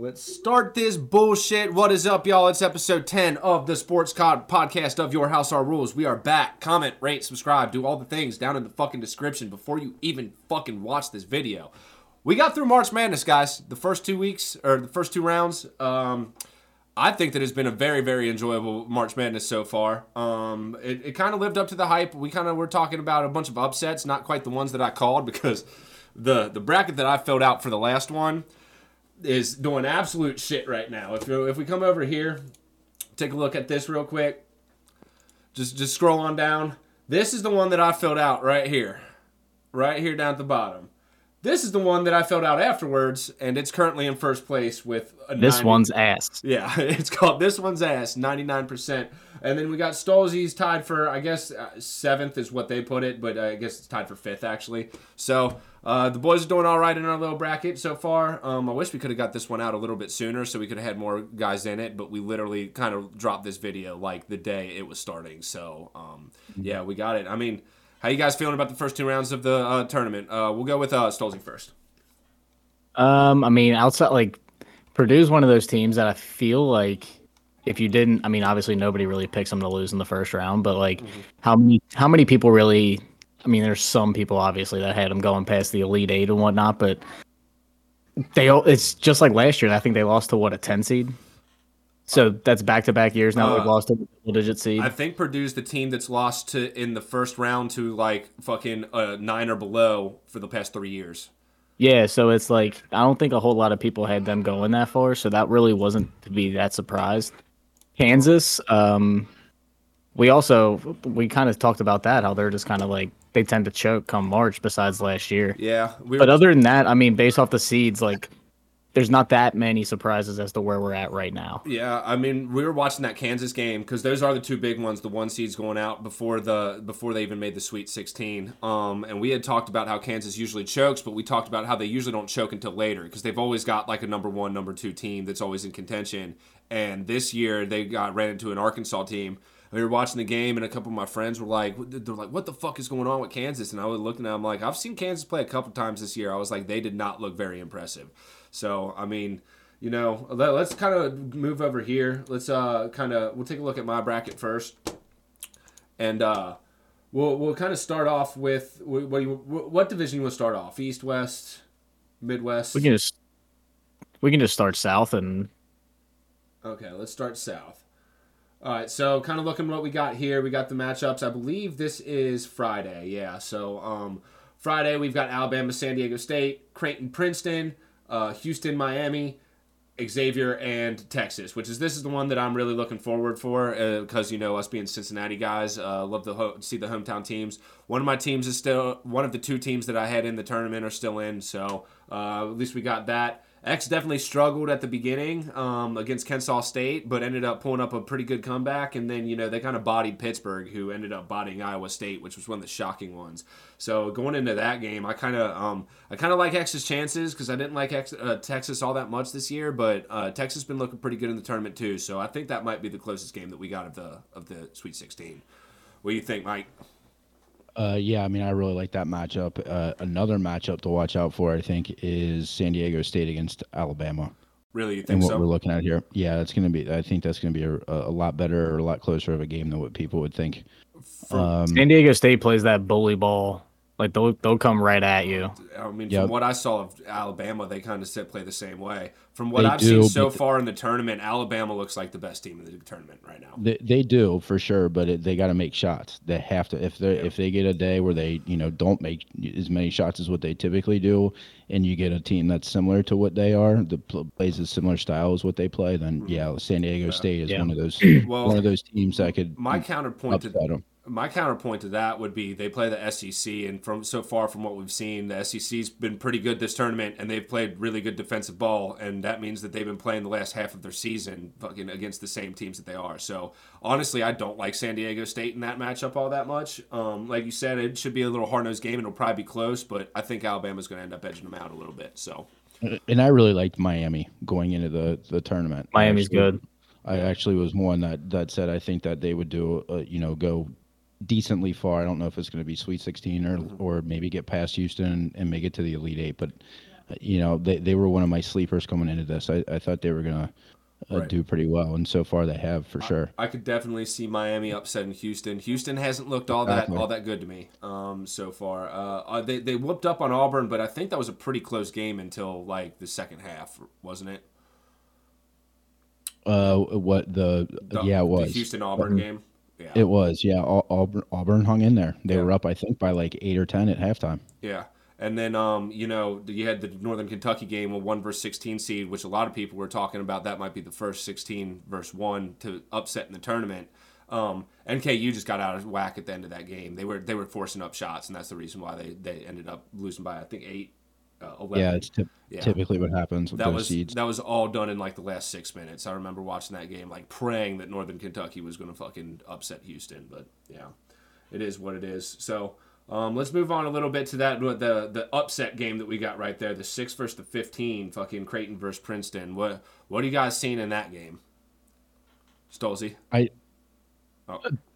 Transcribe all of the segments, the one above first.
Let's start this bullshit. What is up, y'all? It's episode 10 of the Sports Cod podcast of Your House Our Rules. We are back. Comment, rate, subscribe, do all the things down in the fucking description before you even fucking watch this video. We got through March Madness, guys. The first two weeks, or the first two rounds. Um, I think that it's been a very, very enjoyable March Madness so far. Um, it it kind of lived up to the hype. We kind of were talking about a bunch of upsets, not quite the ones that I called because the the bracket that I filled out for the last one is doing absolute shit right now. If if we come over here, take a look at this real quick. Just just scroll on down. This is the one that I filled out right here, right here down at the bottom. This is the one that I filled out afterwards, and it's currently in first place with This 90 one's ass. yeah, it's called This One's Ass, 99%. And then we got Stolzy's tied for, I guess, uh, seventh is what they put it, but uh, I guess it's tied for fifth, actually. So uh, the boys are doing all right in our little bracket so far. Um, I wish we could have got this one out a little bit sooner so we could have had more guys in it, but we literally kind of dropped this video like the day it was starting. So, um, yeah, we got it. I mean, how you guys feeling about the first two rounds of the uh, tournament? Uh, we'll go with uh, Stolzy first. Um, I mean, outside like Purdue's one of those teams that I feel like if you didn't, I mean, obviously nobody really picks them to lose in the first round, but like how many how many people really? I mean, there's some people obviously that had them going past the elite eight and whatnot, but they all it's just like last year. I think they lost to what a ten seed. So that's back to back years now. Uh, we've lost a double digit seed. I think Purdue's the team that's lost to in the first round to like fucking uh, nine or below for the past three years. Yeah, so it's like I don't think a whole lot of people had them going that far, so that really wasn't to be that surprised. Kansas, um, we also we kind of talked about that how they're just kind of like they tend to choke come March. Besides last year, Yeah, we but other than that, I mean, based off the seeds, like there's not that many surprises as to where we're at right now. yeah. I mean, we were watching that Kansas game because those are the two big ones. The one seeds going out before the before they even made the Sweet 16. Um, and we had talked about how Kansas usually chokes, but we talked about how they usually don't choke until later because they've always got like a number one, number two team that's always in contention. And this year they got ran into an Arkansas team. We were watching the game, and a couple of my friends were like, "They're like, what the fuck is going on with Kansas?" And I was looking at them like, "I've seen Kansas play a couple times this year." I was like, "They did not look very impressive." So, I mean, you know, let, us kind of move over here. Let's uh, kind of we'll take a look at my bracket first, and uh, we'll we'll kind of start off with what what, you, what division you want to start off? East, West, Midwest. We can just we can just start south and Okay, let's start south. All right, so kind of looking what we got here. We got the matchups. I believe this is Friday. Yeah, so um, Friday we've got Alabama, San Diego State, Creighton, Princeton, uh, Houston, Miami, Xavier, and Texas. Which is this is the one that I'm really looking forward for because you know us being Cincinnati guys, uh, love to ho- see the hometown teams. One of my teams is still one of the two teams that I had in the tournament are still in. So uh, at least we got that. X definitely struggled at the beginning um, against Kennesaw State, but ended up pulling up a pretty good comeback. And then, you know, they kind of bodied Pittsburgh, who ended up bodying Iowa State, which was one of the shocking ones. So going into that game, I kind of um, I kind of like X's chances because I didn't like X, uh, Texas all that much this year, but uh, Texas been looking pretty good in the tournament too. So I think that might be the closest game that we got of the of the Sweet 16. What do you think, Mike? Uh, yeah, I mean, I really like that matchup. Uh, another matchup to watch out for, I think, is San Diego State against Alabama. Really, you And what so? we're looking at here, yeah, that's going to be. I think that's going to be a, a lot better or a lot closer of a game than what people would think. Um, San Diego State plays that bully ball. Like they'll they'll come right at you. I mean, Yep. from what I saw of Alabama, they kind of sit play the same way. From what They I've do, seen so far in the tournament, Alabama looks like the best team in the tournament right now. They, they do for sure, but it, they got to make shots. They have to if they Yeah. if they get a day where they you know don't make as many shots as what they typically do, and you get a team that's similar to what they are, the plays a similar style as what they play, then mm-hmm. yeah, San Diego State is Yeah. one of those Well, one of those teams that could My counterpoint to upset them. My counterpoint to that would be they play the SEC, and from so far from what we've seen, the SEC's been pretty good this tournament, and they've played really good defensive ball, and that means that they've been playing the last half of their season fucking against the same teams that they are. So honestly, I don't like San Diego State in that matchup all that much. Um, like you said, it should be a little hard nosed game, and it'll probably be close, but I think Alabama's going to end up edging them out a little bit. So And I really liked Miami going into the the tournament. Miami's actually- good. I actually was one that that said I think that they would do uh, you know go decently far. I don't know if it's going to be Sweet 16 or or maybe get past Houston and, and make it to the Elite Eight, but you know, they, they were one of my sleepers coming into this. I, I thought they were gonna uh, Right. do pretty well, and so far they have for sure. I could definitely see Miami upsetting Houston. Houston hasn't looked all that all that good to me um, so far. Uh, uh, they they whooped up on Auburn, but I think that was a pretty close game until like the second half, wasn't it? Uh, what the, The- yeah it was the Houston Auburn game. Yeah, it was yeah Auburn Auburn hung in there. They Yeah. were up I think by like eight or ten at halftime. yeah. And then um, you know you had the Northern Kentucky game, a one versus sixteen seed, which a lot of people were talking about. That might be the first sixteen versus one to upset in the tournament. Um, NKU just got out of whack at the end of that game. They were they were forcing up shots, and that's the reason why they, they ended up losing by I think eight, uh, eleven. Yeah, it's typ- Yeah. typically what happens with that those was seeds. that was all done in like the last six minutes. I remember watching that game, like praying that Northern Kentucky was going to fucking upset Houston. But yeah, it is what it is. So um, let's move on a little bit to that the the upset game that we got right there, the six versus the fifteen, fucking Creighton versus Princeton. What what are you guys seeing in that game? Stolzy. I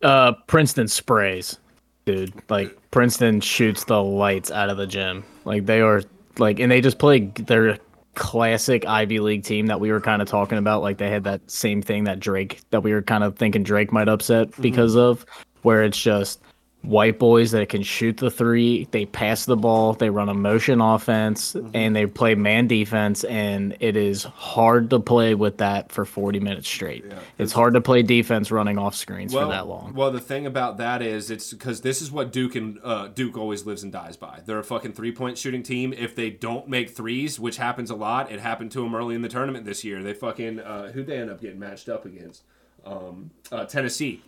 Uh, Princeton sprays, dude. Like Princeton shoots the lights out of the gym. Like they are like, and they just play their classic Ivy League team that we were kind of talking about. Like they had that same thing that Drake that we were kind of thinking Drake might upset mm-hmm. because of, where it's just white boys that can shoot the three. They pass the ball. They run a motion offense and they play man defense. And it is hard to play with that for 40 minutes straight. it's hard to play defense running off screens for that long. Well, the thing about that is, it's because this is what Duke and uh, Duke always lives and dies by. They're a fucking three point shooting team. If they don't make threes, which happens a lot, it happened to them early in the tournament this year. They fucking uh, who they end up getting matched up against? Um, uh, Tennessee.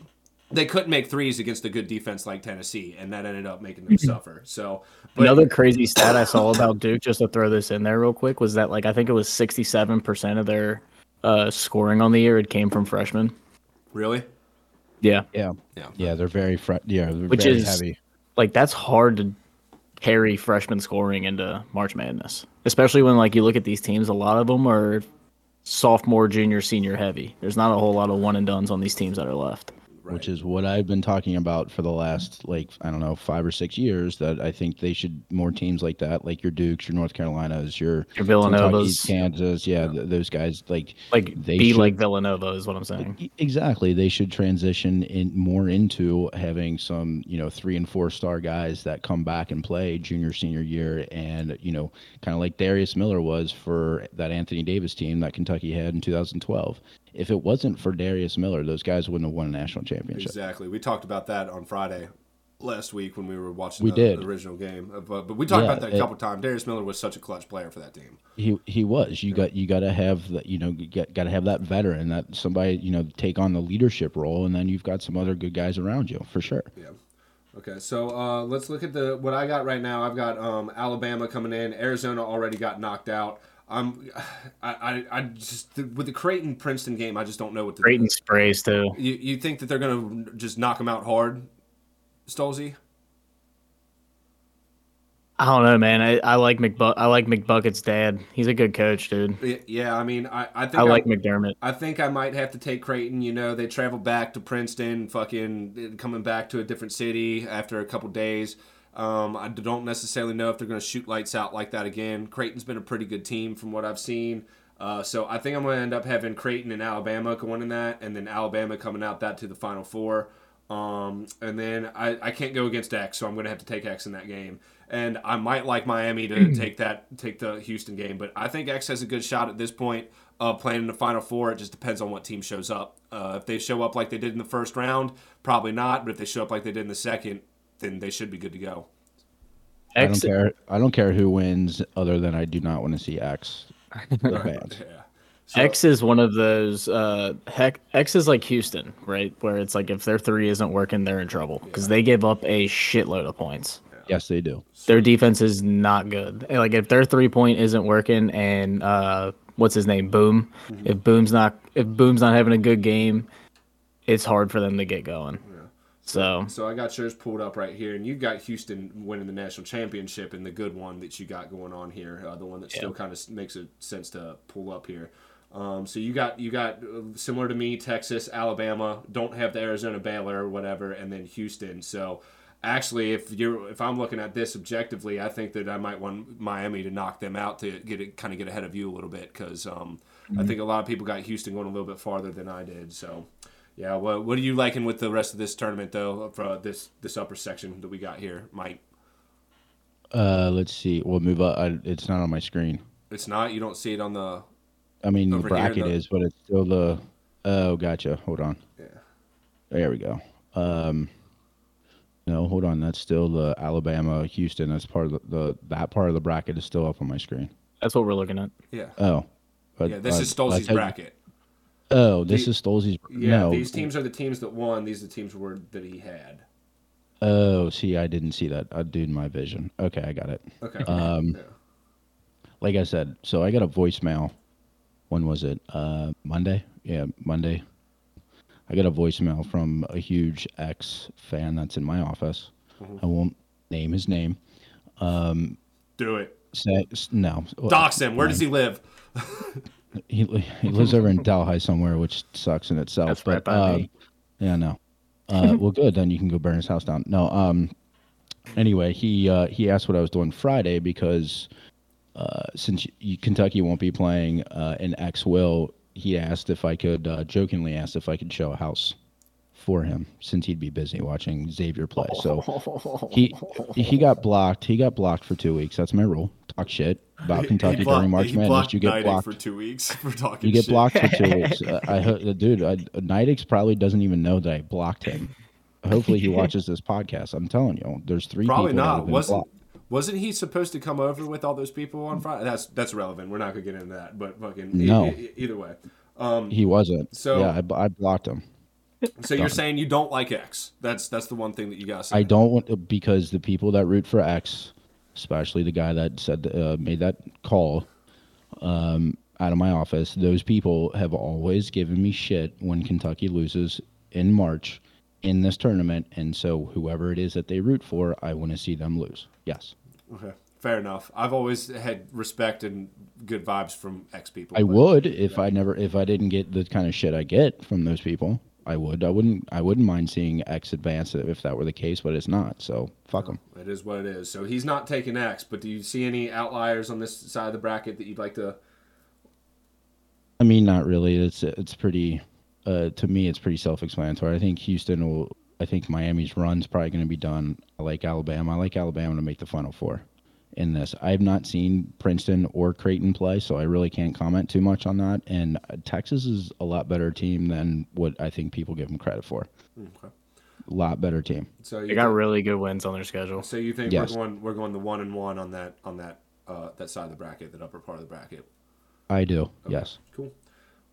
They couldn't make threes against a good defense like Tennessee, and that ended up making them suffer. So, but Another crazy stat I saw about Duke, just to throw this in there real quick, was that like I think it was 67% of their uh, scoring on the year it came from freshmen. really, Yeah, yeah Yeah. yeah they're very fr- yeah they're Which very is- heavy. like that's hard to carry freshman scoring into March Madness, especially when like you look at these teams. A lot of them are sophomore, junior, senior heavy. There's not a whole lot of one and dones on these teams that are left. Which is what I've been talking about for the last like I don't know five or six years. That I think they should more teams like that, like your Dukes, your North Carolinas, your Your Villanovas. Kentuckys, Kansas, yeah, th- those guys like Like they be should- like Villanova is what I'm saying. Exactly. They should transition in more into having some, you know, three and four star guys that come back and play junior, senior year, and you know, kind of like Darius Miller was for that Anthony Davis team that Kentucky had in 2012. If it wasn't for Darius Miller, those guys wouldn't have won a national championship. exactly. We talked about that on Friday last week when we were watching We the, did. original game. Uh, But, but we talked Yeah, about that a it- couple times. Darius Miller was such a clutch player for that team. He he was. You got you got to have that. You know, got got to have that veteran that somebody you know take on the leadership role, and then you've got some other good guys around you for sure. Yeah. Okay, so uh, let's look at the what I got right now. I've got um, Alabama coming in. Arizona already got knocked out. I'm, I, I, I just with the Creighton Princeton game, I just don't know what the Creighton sprays too. You, you think that they're gonna just knock them out hard, Stolzy? I don't know, man. I, I like McBu- I like McBucket's dad. He's a good coach, dude. Yeah, I mean, I, I think I like I'm- McDermott. I think I might have to take Creighton. You know, they travel back to Princeton, fucking eh, coming back to a different city after a couple days. Um, I don't necessarily know if they're going to shoot lights out like that again. Creighton's been a pretty good team from what I've seen. Uh, so I think I'm going to end up having Creighton and Alabama going in that, and then Alabama coming out that to the Final Four. Um, and then I, I can't go against X, so I'm going to have to take X in that game. And I might like Miami to take that, take the Houston game, but I think X has a good shot at this point of playing in the Final Four. It just depends on what team shows up. Uh, if they show up like they did in the first round, probably not. But if they show up like they did in the second, then they should be good to go. I don't care. I don't care who wins, other than I do not want to see X. The fans. Yeah. So, X is one of those. Uh, heck, X is like Houston, right? Where it's like if their three isn't working, they're in trouble because they give up a shitload of points. Yes, they do. Their defense is not good. Like if their three point isn't working, and uh, what's his name, Boum. If Boum's not if Boum's not having a good game, it's hard for them to get going. So so I got yours pulled up right here, and you got Houston winning the national championship, and the good one that you got going on here, uh, the one that still kind of makes a sense to pull up here. Um, so you got you got uh, similar to me, Texas, Alabama. Don't have the Arizona Baylor or whatever, and then Houston. So actually, if you're if I'm looking at this objectively, I think that I might want Miami to knock them out to get it kind of get ahead of you a little bit because um, mm-hmm. I think a lot of people got Houston going a little bit farther than I did. So, yeah, what what are you liking with the rest of this tournament though? For this this upper section that we got here, Mike. Uh, let's see. We'll move up. I, it's not on my screen. It's not. You don't see it on the. I mean, the bracket the... is, but it's still the. Oh, gotcha. Hold on. Yeah. There we go. Um. No, hold on. That's still the Alabama Houston. That's part of the, the that part of the bracket is still up on my screen. That's what we're looking at. Yeah. Oh. But, yeah. This uh, is Stolz's bracket. Oh, this the, is Stolz's. Yeah. No. These teams are the teams that won. These are the teams were that he had. Oh, see, I didn't see that. I did my vision. Okay, I got it. Okay. Um, yeah. like I said, so I got a voicemail. When was it? Uh, Monday. Yeah, Monday I got a voicemail from a huge X fan that's in my office. Mm-hmm. I won't name his name. Um, Do it. Say, no. Dox him. Where does he live? he he lives over in Delhi somewhere, which sucks in itself. That's but right um, yeah, no. Uh, well, good. Then you can go burn his house down. No. Um. Anyway, he uh, he asked what I was doing Friday because uh, since Kentucky won't be playing uh, in X will he asked if I could, uh, jokingly asked if I could show a house for him since he'd be busy watching Xavier play. So he he got blocked. He got blocked for two weeks. That's my rule. Talk shit about Kentucky blocked, during March Madness. You get blocked for two weeks for talking. You get shit. blocked for two weeks. Uh, I dude, I, Nidix probably doesn't even know that I blocked him. Hopefully he watches this podcast. I'm telling you, there's three. Probably not. Wasn't blocked. Wasn't he supposed to come over with all those people on Friday? That's that's relevant. We're not gonna get into that, but fucking no. E- e- either way, um, he wasn't. So yeah, I, I blocked him. So you're saying you don't like X? That's that's the one thing that you got. To say. I don't want because the people that root for X, especially the guy that said uh, made that call um, out of my office, those people have always given me shit when Kentucky loses in March in this tournament, and so whoever it is that they root for, I want to see them lose. Yes. Okay. Fair enough. I've always had respect and good vibes from X people. I would if. I never if I didn't get the kind of shit I get from those people. I would. I wouldn't. I wouldn't mind seeing X advance if that were the case, but it's not. So fuck him. It is what it is. So he's not taking X. But do you see any outliers on this side of the bracket that you'd like to? I mean, not really. It's it's pretty uh, to me, it's pretty self-explanatory. I think Houston will. I think Miami's run's probably going to be done. I like Alabama. I like Alabama to make the Final Four in this. I have not seen Princeton or Creighton play, so I really can't comment too much on that. And uh, Texas is a lot better team than what I think people give them credit for. Okay. A lot better team. So you they got think, really good wins on their schedule. So you think yes. we're going we're going the one and one on that on that uh, that side of the bracket, that upper part of the bracket. I do. Okay. Yes. Cool.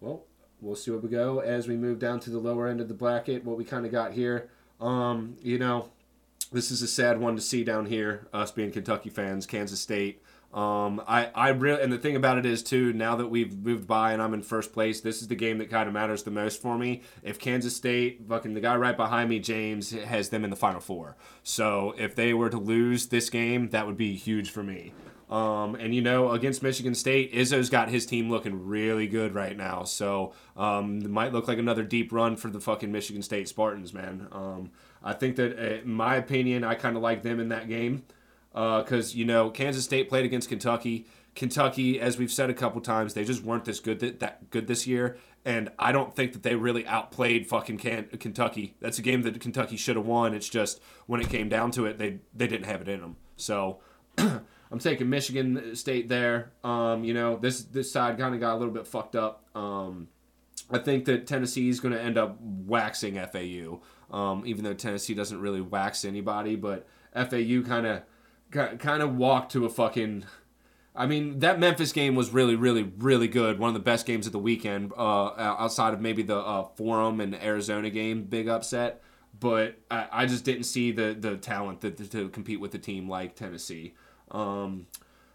Well, we'll see where we go as we move down to the lower end of the bracket. What we kind of got here, um, you know, this is a sad one to see down here. Us being Kentucky fans, Kansas State. Um, I, I really, and the thing about it is too. Now that we've moved by and I'm in first place, this is the game that kind of matters the most for me. If Kansas State, fucking the guy right behind me, James, has them in the Final Four. So if they were to lose this game, that would be huge for me. Um, and you know, against Michigan State, Izzo's got his team looking really good right now. So um, it might look like another deep run for the fucking Michigan State Spartans, man. Um, I think that, uh, in my opinion, I kind of like them in that game because uh, you know Kansas State played against Kentucky. Kentucky, as we've said a couple times, they just weren't this good that, that good this year, and I don't think that they really outplayed fucking Can- Kentucky. That's a game that Kentucky should have won. It's just when it came down to it, they they didn't have it in them. So. I'm taking Michigan State there. Um, you know, this this side kind of got a little bit fucked up. Um, I think that Tennessee is going to end up waxing FAU, um, even though Tennessee doesn't really wax anybody. But FAU kind of kind of walked to a fucking. I mean, that Memphis game was really, really, really good. One of the best games of the weekend, uh, outside of maybe the uh, Forum and Arizona game, big upset. But I, I just didn't see the the talent that, to compete with a team like Tennessee. Um,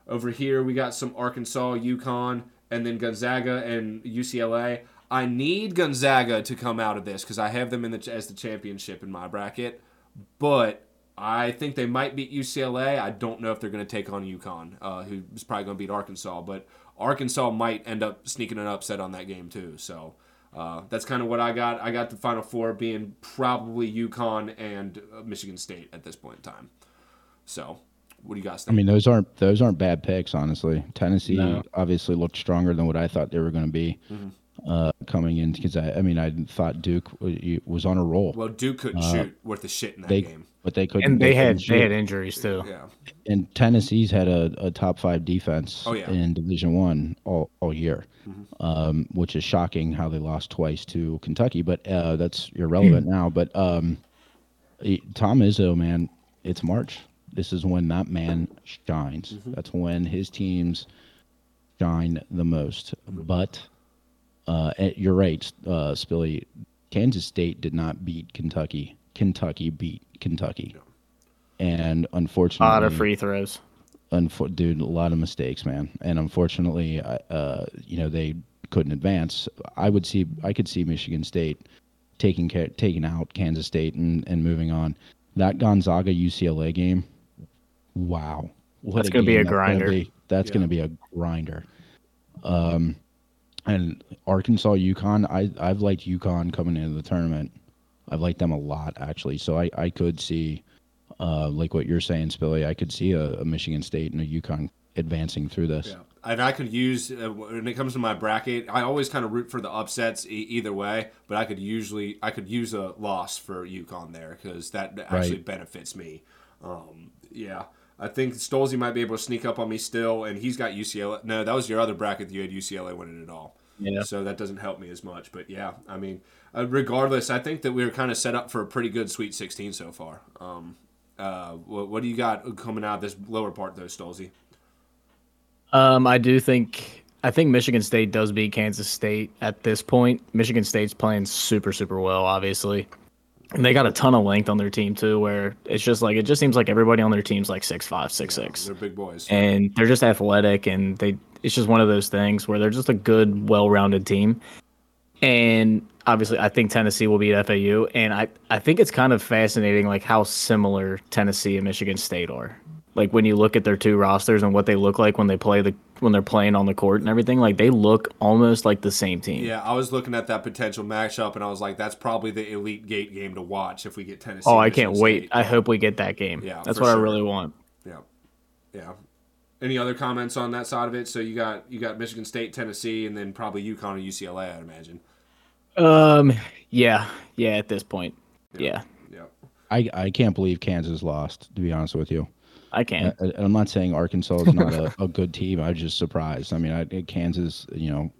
over here, we got some Arkansas, UConn, and then Gonzaga and UCLA. I need Gonzaga to come out of this because I have them in the as the championship in my bracket, but I think they might beat UCLA. I don't know if they're going to take on UConn, uh, who's probably going to beat Arkansas, but Arkansas might end up sneaking an upset on that game too. So uh, that's kind of what I got. I got the Final Four being probably UConn and uh, Michigan State at this point in time. So, what do you guys think? I mean, those aren't those aren't bad picks, honestly. Tennessee No. obviously looked stronger than what I thought they were going to be Mm-hmm. Uh, coming in because I, I mean, I thought Duke was on a roll, well, Duke couldn't shoot worth a shit in that uh, they game. but they couldn't. And they had couldn't they had injuries too. Yeah, and Tennessee's had a, a top five defense Oh, yeah. Mm-hmm. in Division One all all year, um, which is shocking how they lost twice to Kentucky, but uh, that's irrelevant now. But um, Tom Izzo, man, it's March. This is when that man shines. Mm-hmm. That's when his teams shine the most. But uh, eh, you're right, uh, Spilly. Kansas State did not beat Kentucky. Kentucky beat Kentucky. And unfortunately, A lot of free throws. unfo- dude, a lot of mistakes, man. And unfortunately, uh, you know, they couldn't advance. I would see, I could see Michigan State taking ca- taking out Kansas State and, and moving on. That Gonzaga UCLA game, wow, what That's gonna be a that's gonna grinder. be. That's Yeah. going to be a grinder. Um, and Arkansas, UConn, I I've liked UConn coming into the tournament. I've liked them a lot actually. So I I could see uh, like what you're saying, Spilly, I could see a, a Michigan State and a UConn advancing through this. yeah. And I could use uh, when it comes to my bracket. I always kind of root for the upsets e- either way, but I could usually I could use a loss for UConn there because that actually Right. benefits me. Um, yeah. I think Stolze might be able to sneak up on me still, and he's got UCLA. No, that was your other bracket. That you had UCLA winning it all. Yeah. So that doesn't help me as much. But yeah, I mean, uh, regardless, I think that we are kind of set up for a pretty good Sweet 16 so far. Um, uh, what, what do you got coming out of this lower part, though, Stolze? Um, I do think I think Michigan State does beat Kansas State at this point. Michigan State's playing super super well, obviously, and they got a ton of length on their team too. Where it's just like it just seems like everybody on their team's like six five, six six, They're big boys. and they're just athletic, and they it's just one of those things where they're just a good, well rounded team. And obviously, I think Tennessee will beat FAU, and I I think it's kind of fascinating like how similar Tennessee and Michigan State are. Like when you look at their two rosters and what they look like when they play the when they're playing on the court and everything, like they look almost like the same team. Yeah, I was looking at that potential matchup, and I was like, that's probably the elite eight game to watch if we get Tennessee. Oh, I can't wait. State. I hope we get that game. Yeah, That's what sure. I really want. Yeah, yeah. Any other comments on that side of it? So you got you got Michigan State, Tennessee, and then probably UConn and UCLA. I'd imagine. Um, yeah, yeah. At this point, yeah, Yeah. I, I can't believe Kansas lost, to be honest with you. I can. I, I'm not saying Arkansas is not a, a good team. I was just surprised. I mean, I, Kansas, you know,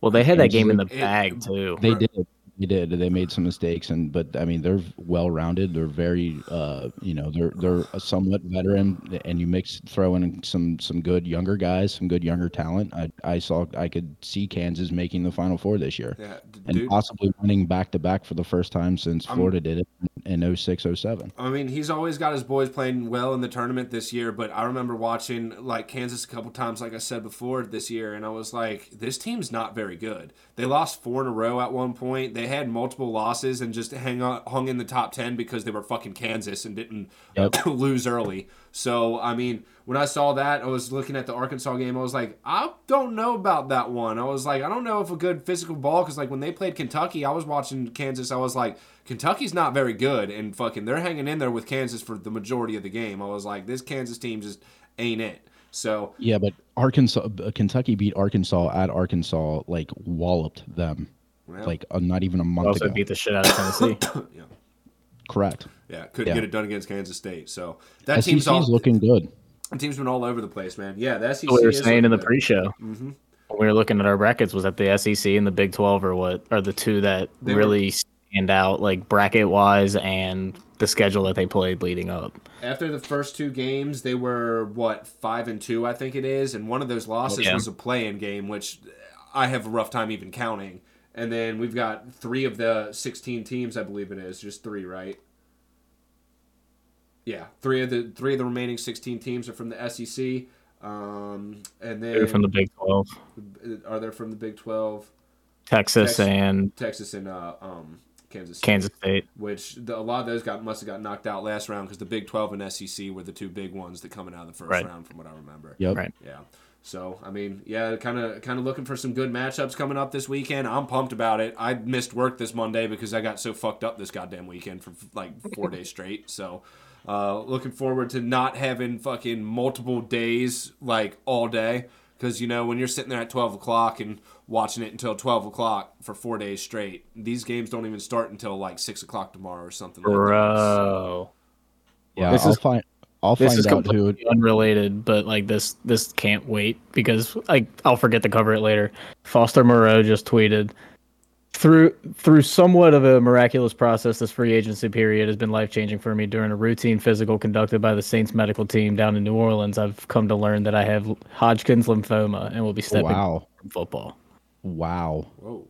Well, they had that game in the bag too. they did. They did. They made some mistakes, and but I mean, they're well rounded. They're very, uh, you know, they're they're a somewhat veteran, and you mix throw in some some good younger guys, some good younger talent. I I saw I could see Kansas making the Final Four this year, Yeah, d- and possibly winning back to back for the first time since I'm- Florida did it in 06, 07. I mean, he's always got his boys playing well in the tournament this year, but I remember watching like Kansas a couple times, like I said before this year, and I was like, this team's not very good. They lost four in a row at one point. They had multiple losses and just hang on, hung in the top ten because they were fucking Kansas and didn't Yep. lose early. So I mean, when I saw that, I was looking at the Arkansas game. I was like, I don't know about that one. I was like, I don't know if a good physical ball because like when they played Kentucky, I was watching Kansas. I was like, Kentucky's not very good, and fucking they're hanging in there with Kansas for the majority of the game. I was like, this Kansas team just ain't it. So Yeah, but Arkansas, uh, Kentucky beat Arkansas at Arkansas, like walloped them, well, like uh, not even a month also ago. beat the shit out of Tennessee. yeah, Correct. yeah, couldn't Yeah. get it done against Kansas State. So that SEC team's all looking good. The team's been all over the place, man. Yeah, the SEC. what we were saying in the good. pre-show Mhm. when we were looking at our brackets was that the SEC and the Big Twelve or what are the two that They were- really stand out, like bracket wise and the schedule that they played leading up. After the first two games, they were what five and two, I think it is, and one of those losses Yeah. was a play-in game, which I have a rough time even counting. And then we've got three of the sixteen teams, I believe it is, just three, right? Yeah, three of the three of the remaining sixteen teams are from the SEC, um, and then They're from the Big Twelve, are they from the Big Twelve? Texas Tex- and Texas and uh, um, Kansas. State. Kansas State. which the, a lot of those got must have got knocked out last round because the Big 12 and SEC were the two big ones that coming out of the first Right. round, from what I remember. Yep. Right. Yeah. So I mean, yeah, kind of kind of looking for some good matchups coming up this weekend. I'm pumped about it. I missed work this Monday because I got so fucked up this goddamn weekend for like four days straight. So uh, looking forward to not having fucking multiple days like all day because you know when you're sitting there at 12 o'clock and watching it until 12 o'clock for four days straight these games don't even start until like 6 o'clock tomorrow or something like that. Bro. Yeah, This I'll is- find. I'll This find is out who. completely unrelated, but like this this can't wait because like I'll forget to cover it later. Foster Moreau just tweeted through through somewhat of a miraculous process this free agency period has been life changing for me during a routine physical conducted by the Saints medical team down in New Orleans. I've come to learn that I have Hodgkin's lymphoma and will be stepping Wow! from football. Wow! Whoa.